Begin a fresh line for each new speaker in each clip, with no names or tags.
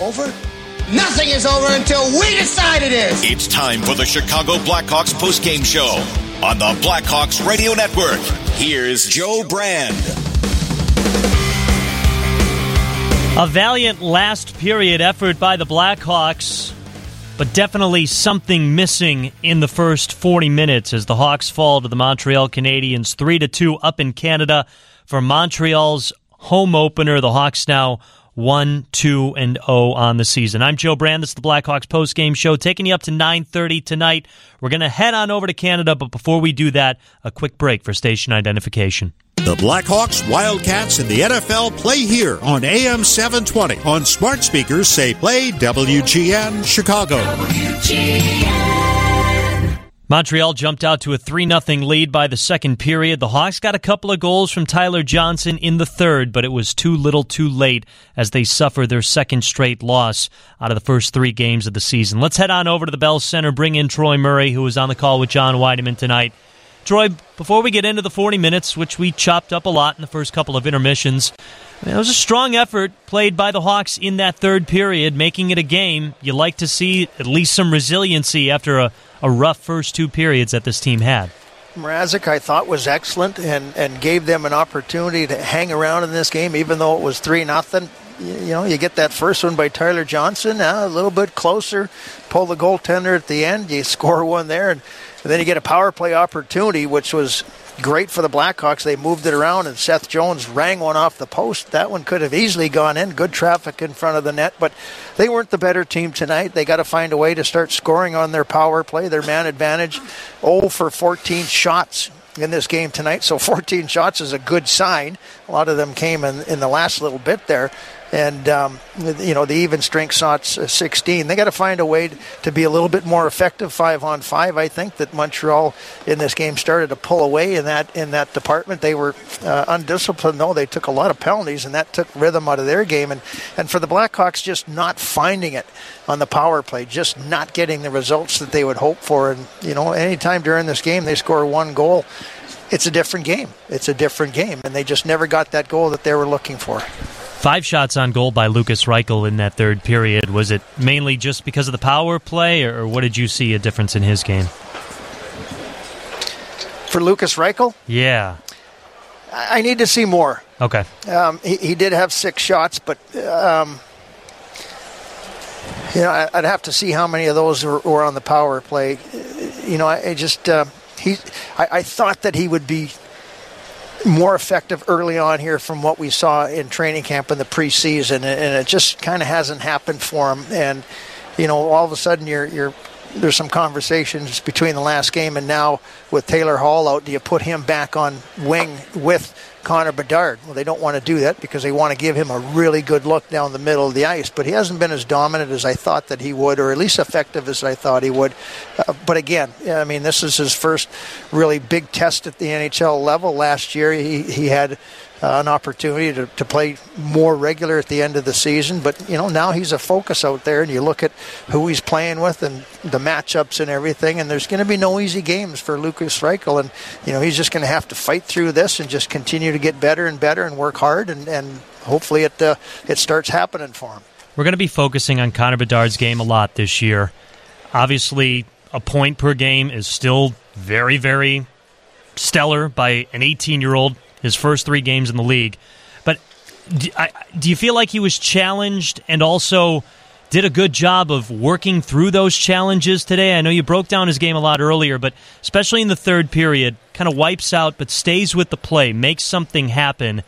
Over? Nothing is over until we decide it is.
It's time for the Chicago Blackhawks postgame show on the Blackhawks Radio Network. Here's Joe Brand.
A valiant last period effort by the Blackhawks, but definitely something missing in the first 40 minutes as the Hawks fall to the Montreal Canadiens 3 to 2 up in Canada for Montreal's home opener. The Hawks now 1 2 and 0 on the season. I'm Joe Brand. This is the Blackhawks post-game show taking you up to 9:30 tonight. We're going to head on over to Canada, but before we do that, a quick break for station identification.
The Blackhawks, Wildcats, and the NFL play here on AM 720. On smart speakers, say play WGN Chicago. WGN.
Montreal jumped out to a 3 0 lead by the second period. The Hawks got a couple of goals from Tyler Johnson in the third, but it was too little too late as they suffer their second straight loss out of the first three games of the season. Let's head on over to the Bell Center, bring in Troy Murray, who was on the call with John Wiedeman tonight. Troy, before we get into the 40 minutes, which we chopped up a lot in the first couple of intermissions, it was a strong effort played by the Hawks in that third period, making it a game. You like to see at least some resiliency after a a rough first two periods that this team had.
Mrazek, I thought, was excellent and, and gave them an opportunity to hang around in this game, even though it was 3 nothing. You, know, you get that first one by Tyler Johnson, uh, a little bit closer, pull the goaltender at the end, you score one there, and, and then you get a power play opportunity, which was great for the Blackhawks. They moved it around, and Seth Jones rang one off the post. That one could have easily gone in. Good traffic in front of the net, but they weren't the better team tonight. They got to find a way to start scoring on their power play, their man advantage. 0 for 14 shots in this game tonight, so 14 shots is a good sign. A lot of them came in, in the last little bit there and um, you know the even strength shots uh, 16. They got to find a way to be a little bit more effective five on five. I think that Montreal in this game started to pull away in that in that department. They were uh, undisciplined though. They took a lot of penalties, and that took rhythm out of their game. And and for the Blackhawks, just not finding it on the power play, just not getting the results that they would hope for. And you know, anytime during this game they score one goal. It's a different game. It's a different game, and they just never got that goal that they were looking for.
Five shots on goal by Lukas Reichel in that third period. Was it mainly just because of the power play, or what did you see a difference in his game?
For Lukas Reichel?
Yeah.
I need to see more.
Okay.
Um, he, he, did have six shots, but um, you know I'd have to see how many of those were, were on the power play. You know, I, I just uh, he I, I, thought that he would be more effective early on here from what we saw in training camp in the preseason, and it just kind of hasn't happened for him. And you know, all of a sudden, you're you're there's some conversations between the last game and now with Taylor Hall out. Do you put him back on wing with Connor Bedard. Well, they don't want to do that because they want to give him a really good look down the middle of the ice. But he hasn't been as dominant as I thought that he would, or at least effective as I thought he would. Uh, but again, I mean, this is his first really big test at the NHL level. Last year, he, he had uh, an opportunity to, to play more regular at the end of the season. But, you know, now he's a focus out there, and you look at who he's playing with and the matchups and everything, and there's going to be no easy games for Lukas Reichel. And, you know, he's just going to have to fight through this and just continue to get better and better and work hard, and, and hopefully it, uh, it starts happening for him.
We're going to be focusing on Connor Bedard's game a lot this year. Obviously, a point per game is still very, very stellar by an 18 year old his first three games in the league. But do, I, do you feel like he was challenged and also did a good job of working through those challenges today? I know you broke down his game a lot earlier, but especially in the third period, kind of wipes out but stays with the play, makes something happen,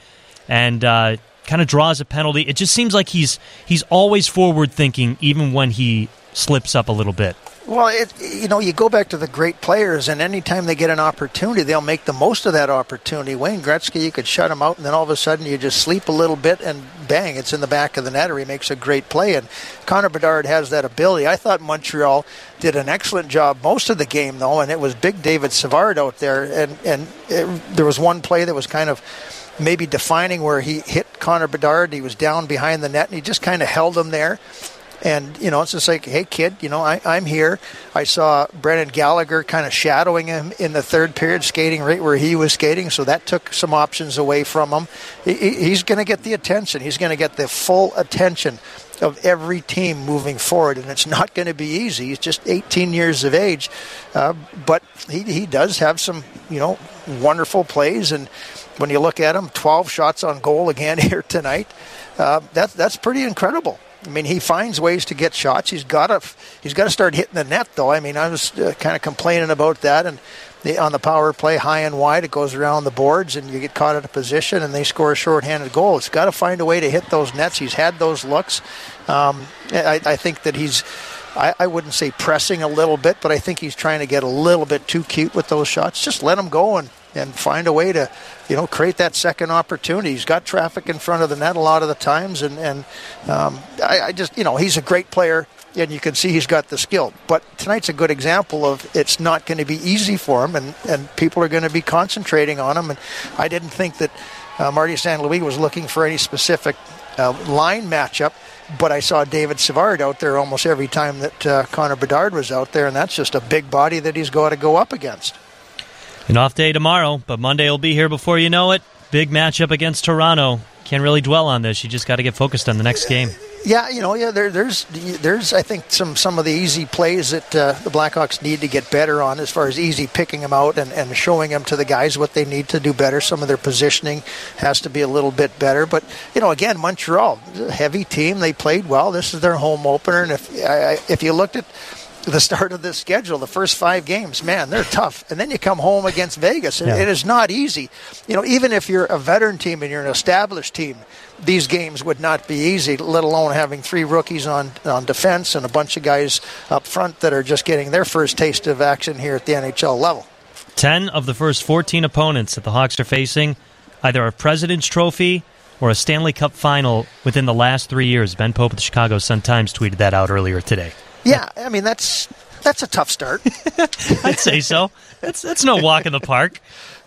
and uh, kind of draws a penalty. It just seems like he's he's always forward thinking, even when he slips up a little bit.
Well, it, you know, you go back to the great players, and anytime they get an opportunity, they'll make the most of that opportunity. Wayne Gretzky, you could shut him out, and then all of a sudden you just sleep a little bit, and bang, it's in the back of the net, or he makes a great play. And Connor Bedard has that ability. I thought Montreal did an excellent job most of the game, though, and it was big David Savard out there, and and it, there was one play that was kind of maybe defining where he hit Connor Bedard. He was down behind the net, and he just kind of held him there and, you know, it's just like, hey, kid, you know, I, I'm here. I saw Brendan Gallagher kind of shadowing him in the third period, skating right where he was skating. So that took some options away from him. He, he's going to get the attention. He's going to get the full attention of every team moving forward, and it's not going to be easy. He's just 18 years of age, uh, but he, he does have some, you know, wonderful plays. And when you look at him, 12 shots on goal again here tonight. Uh, that, that's pretty incredible. I mean, he finds ways to get shots. He's got to he's got to start hitting the net, though. I mean, I was uh, kind of complaining about that, and the, on the power play, high and wide, it goes around the boards, and you get caught out a position, and they score a shorthanded goal. It's got to find a way to hit those nets. He's had those looks. Um, I, I think that he's. I, I, wouldn't say pressing a little bit, but I think he's trying to get a little bit too cute with those shots. Just let him go and, and find a way to, you know, create that second opportunity. He's got traffic in front of the net a lot of the times, and and um, I, I just, you know, he's a great player and you can see he's got the skill. But tonight's a good example of it's not going to be easy for him, and, and people are going to be concentrating on him. And I didn't think that uh, Marty St. Louis was looking for any specific uh, line matchup, but I saw David Savard out there almost every time that uh, Connor Bedard was out there, and that's just a big body that he's got to go up against.
An off day tomorrow, but Monday will be here before you know it. Big matchup against Toronto. Can't really dwell on this. You just got to get focused on the next game.
Yeah, you know, yeah, there, there's, there's, I think some some of the easy plays that uh, the Blackhawks need to get better on, as far as easy picking them out and, and showing them to the guys what they need to do better. Some of their positioning has to be a little bit better, but you know, again, Montreal, heavy team, they played well. This is their home opener, and if I, if you looked at the start of this schedule, the first five games, man, they're tough. And then you come home against Vegas. Yeah. It is not easy. You know, even if you're a veteran team and you're an established team, these games would not be easy, let alone having three rookies on, on defense and a bunch of guys up front that are just getting their first taste of action here at the NHL level.
10 of the first 14 opponents that the Hawks are facing either a President's Trophy or a Stanley Cup final within the last three years. Ben Pope of the Chicago Sun-Times tweeted that out earlier today.
Yeah, I mean, that's that's a tough start.
I'd say so. That's that's no walk in the park.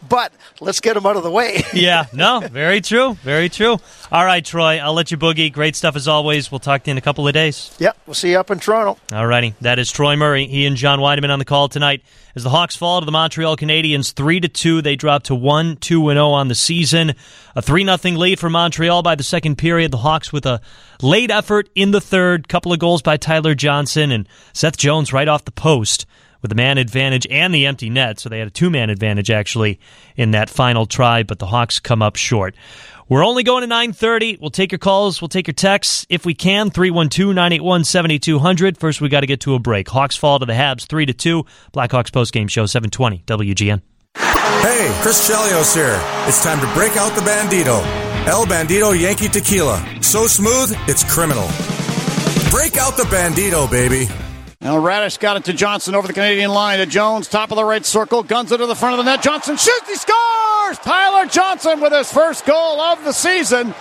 But let's get them out of the way.
yeah, no, very true, very true. All right, Troy, I'll let you boogie. Great stuff as always. We'll talk to you in a couple of days.
Yep, we'll see you up in Toronto.
All righty, that is Troy Murray. He and John Wiedeman on the call tonight. As the Hawks fall to the Montreal Canadiens three to two, they drop to one two and zero oh on the season. A three nothing lead for Montreal by the second period. The Hawks with a late effort in the third, couple of goals by Tyler Johnson and Seth Jones right off the post with the man advantage and the empty net. So they had a two man advantage actually in that final try, but the Hawks come up short. We're only going to 9:30. We'll take your calls, we'll take your texts if we can. 312-981-7200. First we got to get to a break. Hawks fall to the Habs 3 to 2. Blackhawks postgame show 720 WGN.
Hey, Chris Chelios here. It's time to break out the Bandito. El Bandito Yankee Tequila. So smooth, it's criminal. Break out the Bandito, baby.
Now Raddysh got it to Johnson over the Canadian line to Jones, top of the right circle, guns it to the front of the net. Johnson shoots, he scores! Tyler Johnson with his first goal of the season.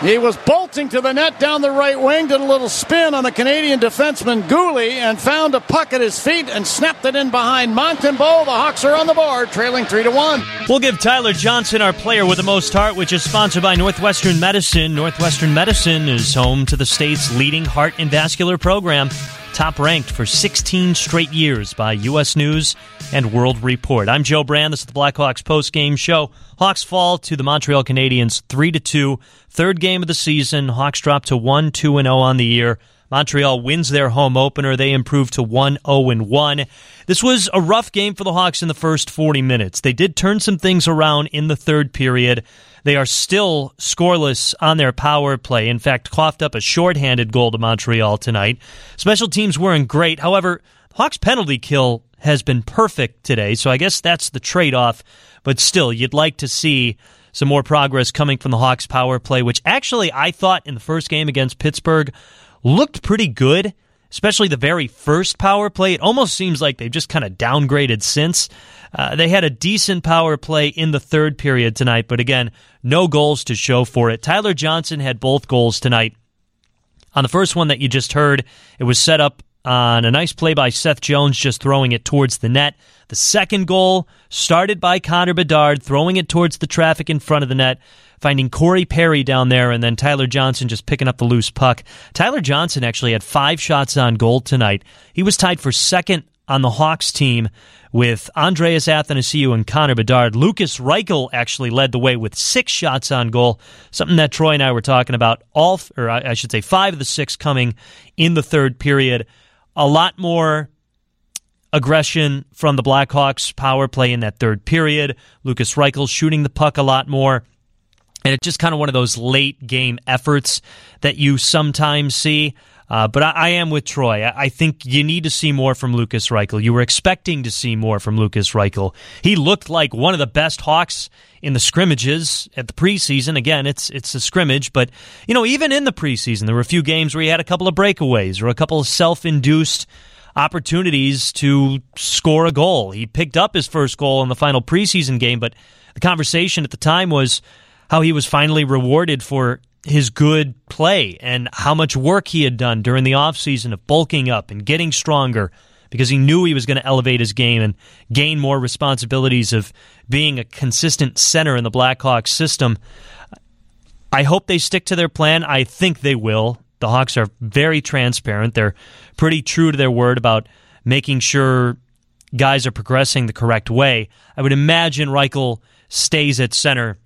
He was bolting to the net down the right wing, did a little spin on the Canadian defenseman Guhle, and found a puck at his feet and snapped it in behind Montembeault. The Hawks are on the board, trailing three to one.
We'll give Tyler Johnson our player with the most heart, which is sponsored by Northwestern Medicine. Northwestern Medicine is home to the state's leading heart and vascular program top ranked for 16 straight years by U.S. News and World Report. I'm Joe Brand. This is the Blackhawks post game show. Hawks fall to the Montreal Canadiens 3 to 2. Third game of the season. Hawks drop to 1 2 0 on the year. Montreal wins their home opener. They improve to 1 0 1. This was a rough game for the Hawks in the first 40 minutes. They did turn some things around in the third period. They are still scoreless on their power play. In fact, coughed up a shorthanded goal to Montreal tonight. Special teams weren't great. However, Hawks penalty kill has been perfect today, so I guess that's the trade off. But still, you'd like to see some more progress coming from the Hawks power play, which actually I thought in the first game against Pittsburgh looked pretty good, especially the very first power play. It almost seems like they've just kind of downgraded since. Uh, they had a decent power play in the third period tonight, but again, no goals to show for it. Tyler Johnson had both goals tonight. On the first one that you just heard, it was set up on a nice play by Seth Jones, just throwing it towards the net. The second goal started by Connor Bedard, throwing it towards the traffic in front of the net finding Corey Perry down there, and then Tyler Johnson just picking up the loose puck. Tyler Johnson actually had five shots on goal tonight. He was tied for second on the Hawks team with Andreas Athanasiou and Connor Bedard. Lukas Reichel actually led the way with six shots on goal, something that Troy and I were talking about. All, or I should say, five of the six coming in the third period. A lot more aggression from the Blackhawks power play in that third period. Lukas Reichel shooting the puck a lot more. And it's just kind of one of those late game efforts that you sometimes see. Uh, but I, I, am with Troy. I, I, think you need to see more from Lukas Reichel. You were expecting to see more from Lukas Reichel. He looked like one of the best Hawks in the scrimmages at the preseason. Again, it's it's a scrimmage, but you know, even in the preseason, there were a few games where he had a couple of breakaways or a couple of self-induced opportunities to score a goal. He picked up his first goal in the final preseason game, but the conversation at the time was how he was finally rewarded for his good play and how much work he had done during the offseason of bulking up and getting stronger because he knew he was going to elevate his game and gain more responsibilities of being a consistent center in the Blackhawks system. I hope they stick to their plan. I think they will. The Hawks are very transparent. They're pretty true to their word about making sure guys are progressing the correct way. I would imagine Reichel stays at center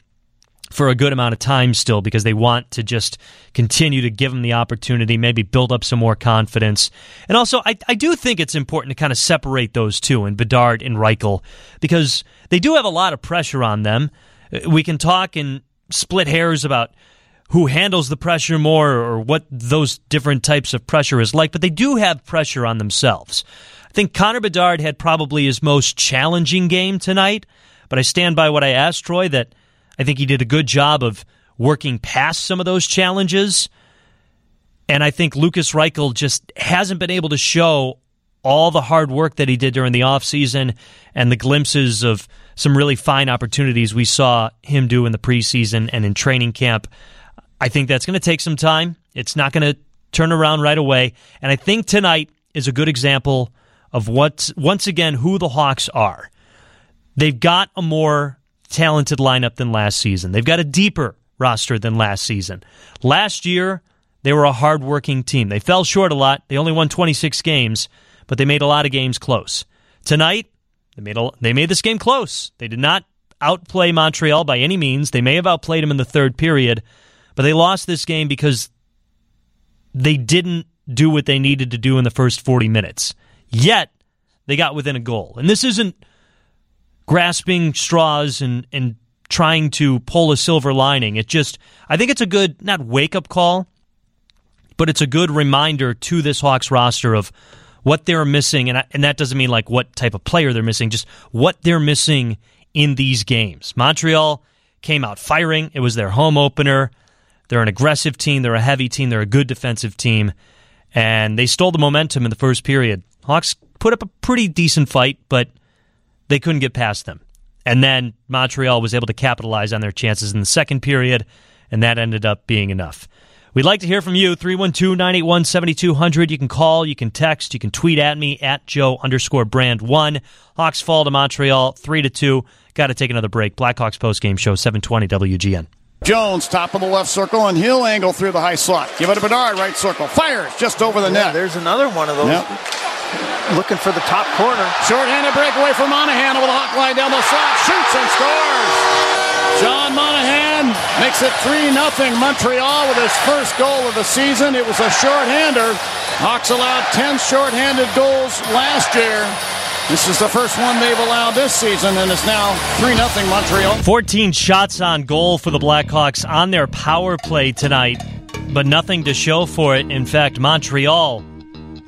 for a good amount of time still because they want to just continue to give him the opportunity, maybe build up some more confidence. And also, I, I do think it's important to kind of separate those two, and Bedard and Reichel, because they do have a lot of pressure on them. Uh, we can talk and split hairs about who handles the pressure more or what those different types of pressure is like, but they do have pressure on themselves. I think Connor Bedard had probably his most challenging game tonight, but I stand by what I asked Troy that – I think he did a good job of working past some of those challenges. And I think Lukas Reichel just hasn't been able to show all the hard work that he did during the offseason and the glimpses of some really fine opportunities we saw him do in the preseason and in training camp. I think that's going to take some time. It's not going to turn around right away. And I think tonight is a good example of what, once again, who the Hawks are. They've got a more talented lineup than last season. They've got a deeper roster than last season. Last year, they were a hardworking team. They fell short a lot. They only won 26 games, but they made a lot of games close. Tonight, they made a, they made this game close. They did not outplay Montreal by any means. They may have outplayed them in the third period, but they lost this game because they didn't do what they needed to do in the first 40 minutes. Yet, they got within a goal. And this isn't grasping straws and, and trying to pull a silver lining. It just, I think it's a good, not wake up call, but it's a good reminder to this Hawks roster of what they're missing. And, I, and that doesn't mean like what type of player they're missing, just what they're missing in these games. Montreal came out firing. It was their home opener. They're an aggressive team. They're a heavy team. They're a good defensive team. And they stole the momentum in the first period. Hawks put up a pretty decent fight, but they couldn't get past them. And then Montreal was able to capitalize on their chances in the second period, and that ended up being enough. We'd like to hear from you, 312 981 7200. You can call, you can text, you can tweet at me at Joe underscore brand one. Hawks fall to Montreal, 3 to 2. Got to take another break. Blackhawks postgame show, 720 WGN.
Jones, top of the left circle, and he'll angle through the high slot. Give it to Bedard, right circle. Fires just over the
yeah,
net.
There's another one of those. Yep looking for the top corner.
Short-handed breakaway for Monahan with a hot line down the slot. Shoots and scores. John Monahan makes it 3 0 Montreal with his first goal of the season. It was a short-hander. Hawks allowed 10 short-handed goals last year. This is the first one they've allowed this season, and it's now 3 0 Montreal.
14 shots on goal for the Blackhawks on their power play tonight, but nothing to show for it. In fact, Montreal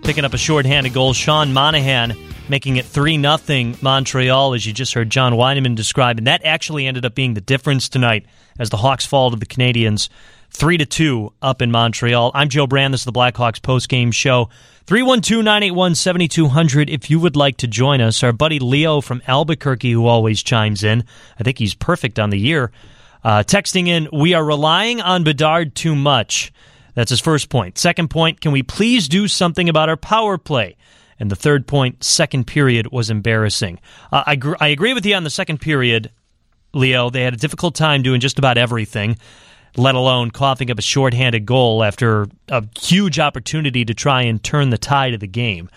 picking up a shorthanded goal. Sean Monahan making it 3 0 Montreal, as you just heard John Wiedeman describe. And that actually ended up being the difference tonight as the Hawks fall to the Canadiens 3 to 2 up in Montreal. I'm Joe Brand. This is the Blackhawks post-game show. 312 981 7200 if you would like to join us. Our buddy Leo from Albuquerque, who always chimes in. I think he's perfect on the year. Uh, texting in, we are relying on Bedard too much. That's his first point. Second point, can we please do something about our power play? And the third point, second period was embarrassing. Uh, I, gr- I agree with you on the second period, Leo. They had a difficult time doing just about everything. let alone coughing up a shorthanded goal after a huge opportunity to try and turn the tide of the game.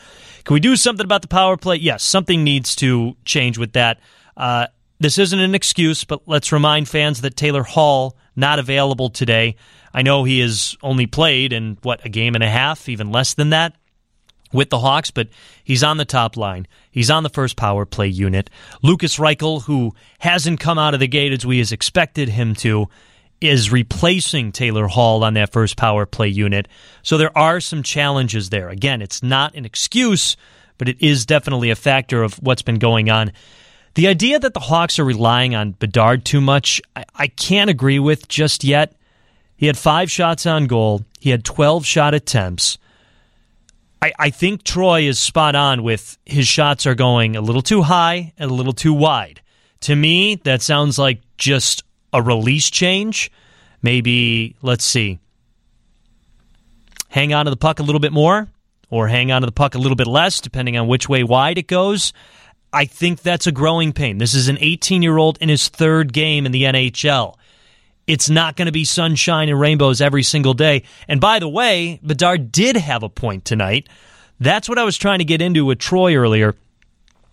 Can we do something about the power play? Yes, something needs to change with that. Uh, this isn't an excuse, but let's remind fans that Taylor Hall not available today. I know he has only played in what a game and a half, even less than that with the Hawks, but he's on the top line. He's on the first power play unit. Lukas Reichel, who hasn't come out of the gate as we has expected him to, is replacing Taylor Hall on that first power play unit. So there are some challenges there. Again, it's not an excuse, but it is definitely a factor of what's been going on. The idea that the Hawks are relying on Bedard too much, I, I can't agree with just yet. He had five shots on goal. He had 12 shot attempts. I, I think Troy is spot on with his shots are going a little too high and a little too wide. To me, that sounds like just a release change. Maybe, let's see, hang on to the puck a little bit more or hang on to the puck a little bit less, depending on which way wide it goes. I think that's a growing pain. This is an 18 year old in his third game in the NHL. It's not going to be sunshine and rainbows every single day. And by the way, Bedard did have a point tonight. That's what I was trying to get into with Troy earlier.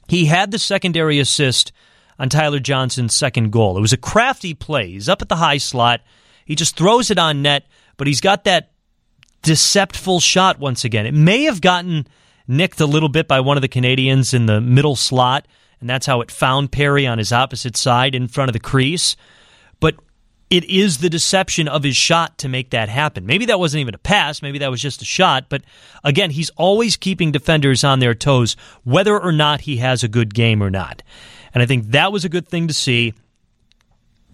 He had the secondary assist on Tyler Johnson's second goal. It was a crafty play. He's up at the high slot. He just throws it on net, but he's got that deceptful shot once again. It may have gotten nicked a little bit by one of the Canadians in the middle slot, and that's how it found Perry on his opposite side in front of the crease. But it is the deception of his shot to make that happen. Maybe that wasn't even a pass, maybe that was just a shot, but again, he's always keeping defenders on their toes, whether or not he has a good game or not. And I think that was a good thing to see.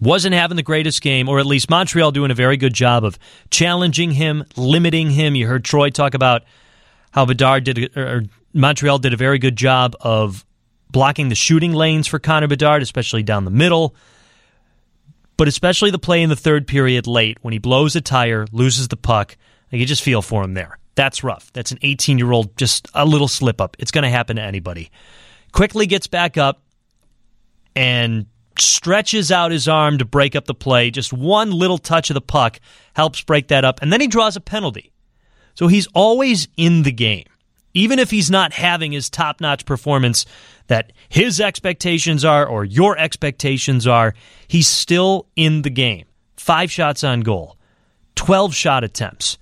Wasn't having the greatest game, or at least Montreal doing a very good job of challenging him, limiting him. You heard Troy talk about how Bedard did, or Montreal did a very good job of blocking the shooting lanes for Connor Bedard, especially down the middle but especially the play in the third period late when he blows a tire, loses the puck. Like you just feel for him there. That's rough. That's an 18 year old, just a little slip up. It's going to happen to anybody. Quickly gets back up and stretches out his arm to break up the play. Just one little touch of the puck helps break that up. And then he draws a penalty. So he's always in the game. Even if he's not having his top notch performance that his expectations are or your expectations are, he's still in the game. Five shots on goal, 12 shot attempts.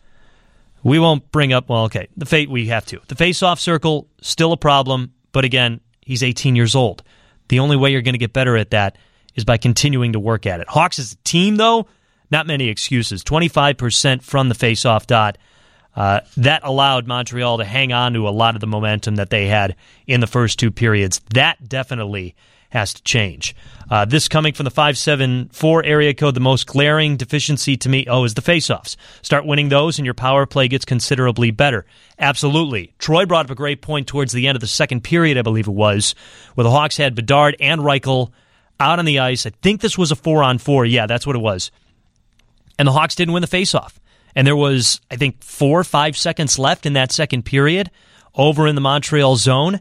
We won't bring up, well, okay, the fate we have to. The face off circle, still a problem, but again, he's 18 years old. The only way you're going to get better at that is by continuing to work at it. Hawks as a team, though, not many excuses. 25% from the face off dot. Uh, that allowed Montreal to hang on to a lot of the momentum that they had in the first two periods. That definitely has to change. Uh, this coming from the 574 area code, the most glaring deficiency to me, oh, is the faceoffs. Start winning those, and your power play gets considerably better. Absolutely. Troy brought up a great point towards the end of the second period, I believe it was, where the Hawks had Bedard and Reichel out on the ice. I think this was a four on four. Yeah, that's what it was. And the Hawks didn't win the faceoff and there was, I think, four or five seconds left in that second period over in the Montreal zone.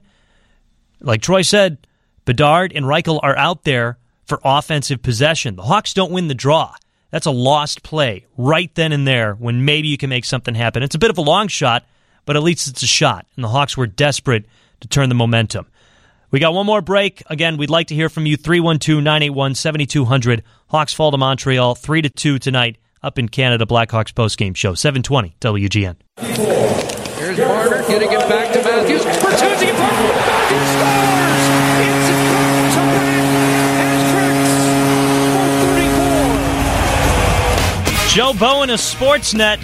Like Troy said, Bedard and Reichel are out there for offensive possession. The Hawks don't win the draw. That's a lost play right then and there when maybe you can make something happen. It's a bit of a long shot, but at least it's a shot. And the Hawks were desperate to turn the momentum. We got one more break. Again, we'd like to hear from you. 312 981 7200. Hawks fall to Montreal 3 to 2 tonight up in Canada Blackhawks postgame show. 720 WGN.
Here's Marner getting it back to Matthews. Bertuzzi. Matthews scores! It's a
back to back Joe Bowen of Sportsnet.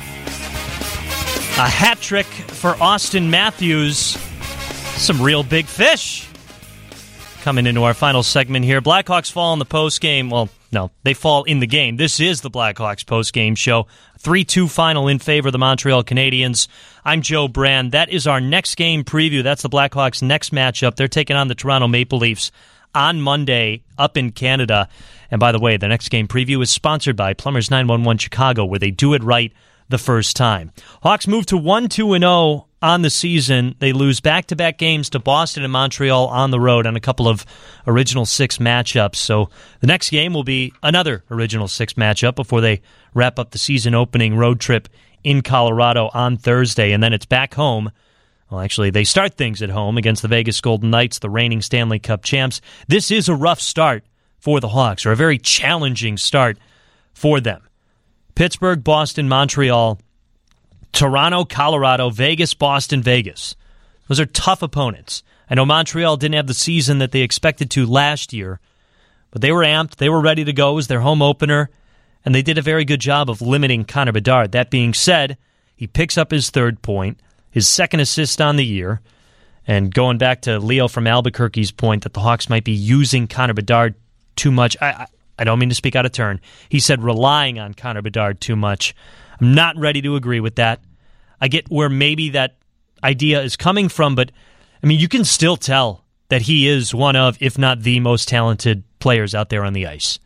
A hat trick for Austin Matthews. Some real big fish. Coming into our final segment here. Blackhawks fall in the post game. Well, no, they fall in the game. This is the Blackhawks post game show. 3 2 final in favor of the Montreal Canadiens. I'm Joe Brand. That is our next game preview. That's the Blackhawks' next matchup. They're taking on the Toronto Maple Leafs on Monday up in Canada. And by the way, the next game preview is sponsored by Plumbers 911 Chicago, where they do it right the first time. Hawks move to 1 2 0 on the season. They lose back to back games to Boston and Montreal on the road on a couple of original six matchups. So the next game will be another original six matchup before they wrap up the season opening road trip in Colorado on Thursday. And then it's back home. Well, actually, they start things at home against the Vegas Golden Knights, the reigning Stanley Cup champs. This is a rough start for the Hawks, or a very challenging start for them. Pittsburgh, Boston, Montreal Toronto, Colorado, Vegas, Boston, Vegas. Those are tough opponents. I know Montreal didn't have the season that they expected to last year, but they were amped. They were ready to go. It was their home opener, and they did a very good job of limiting Connor Bedard. That being said, he picks up his third point, his second assist on the year. And going back to Leo from Albuquerque's point that the Hawks might be using Connor Bedard too much, I, I, don't mean to speak out of turn. He said relying on Connor Bedard too much. I'm not ready to agree with that. I get where maybe that idea is coming from, but I mean, you can still tell that he is one of, if not the most talented players out there on the ice.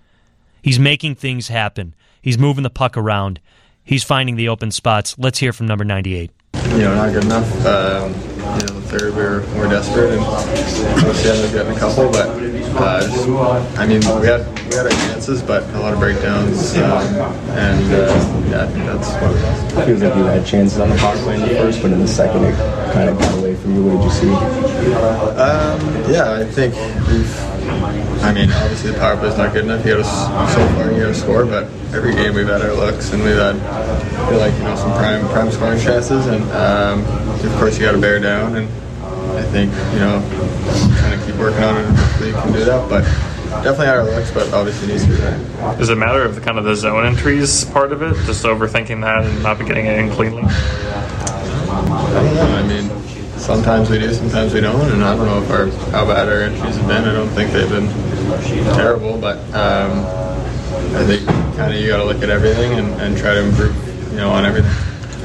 He's making things happen. He's moving the puck around. He's finding the open spots. Let's hear from number 98.
You know, not good enough. Um, you know, we were more desperate, and obviously ended up getting a couple. But uh, just, I mean, we had we had our chances, but a lot of breakdowns, um, and uh, yeah, I think that's what it
feels like you had chances on the power play in the first, but in the second it kind of got away from you. What did you see?
Um, yeah, I think we've. I mean, obviously the power play is not good enough. You got to so far you got to score, but every game we've had our looks and we've had I feel like you know some prime prime scoring chances, and um, of course you got to bear down. And I think you know kind of keep working on it until you can do that, but. Definitely our looks, but obviously needs to be there.
Is it a matter of the kind of the zone entries part of it, just overthinking that and not getting it in cleanly?
I don't know. I mean, sometimes we do, sometimes we don't, and I don't know if our how bad our entries have been. I don't think they've been terrible, but um, I think kind of you got to look at everything and, and try to improve, you know, on everything.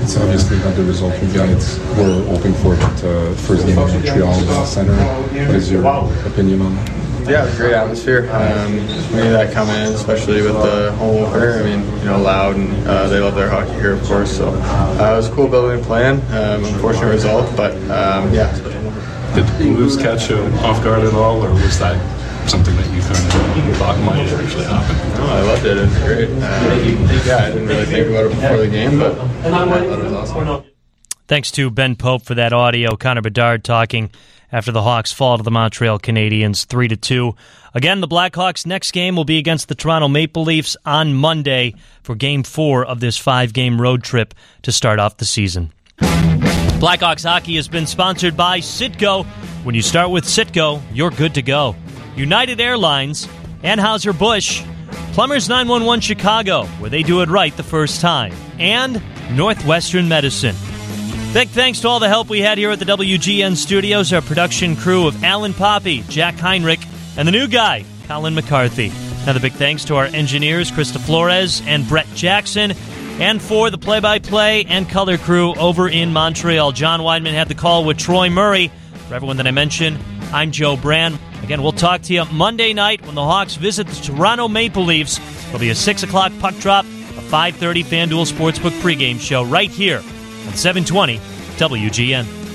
It's obviously not the result you guys were hoping for, but uh, first game in Montreal in the center. What is your opinion on that?
Yeah, it was a great atmosphere. Um, we knew that coming in, especially with the home opener. I mean, you know, loud and uh, they love their hockey here, of course. So uh, it was a cool building plan. Um, unfortunate result, but um, yeah.
Did the moves catch you off guard at all, or was that something that you kind of thought might actually happen?
No, I loved it. It was great. Um, yeah, I didn't really think about it before the game, but I it was awesome.
Thanks to Ben Pope for that audio. Connor Bedard talking after the Hawks fall to the Montreal Canadiens 3 to 2. Again, the Blackhawks next game will be against the Toronto Maple Leafs on Monday for game 4 of this 5-game road trip to start off the season. Blackhawks hockey has been sponsored by Citgo. When you start with Citgo, you're good to go. United Airlines, Anheuser-Busch, Plumbers 911 Chicago, where they do it right the first time, and Northwestern Medicine. Big thanks to all the help we had here at the WGN studios, our production crew of Alan Poppy, Jack Heinrich, and the new guy, Colin McCarthy. Another big thanks to our engineers, Krista Flores and Brett Jackson, and for the play by play and color crew over in Montreal. John Wiedeman had the call with Troy Murray. For everyone that I mentioned, I'm Joe Brand. Again, we'll talk to you Monday night when the Hawks visit the Toronto Maple Leafs. There'll be a 6 o'clock puck drop, a 5.30 FanDuel Sportsbook pregame show right here on 720 WGN.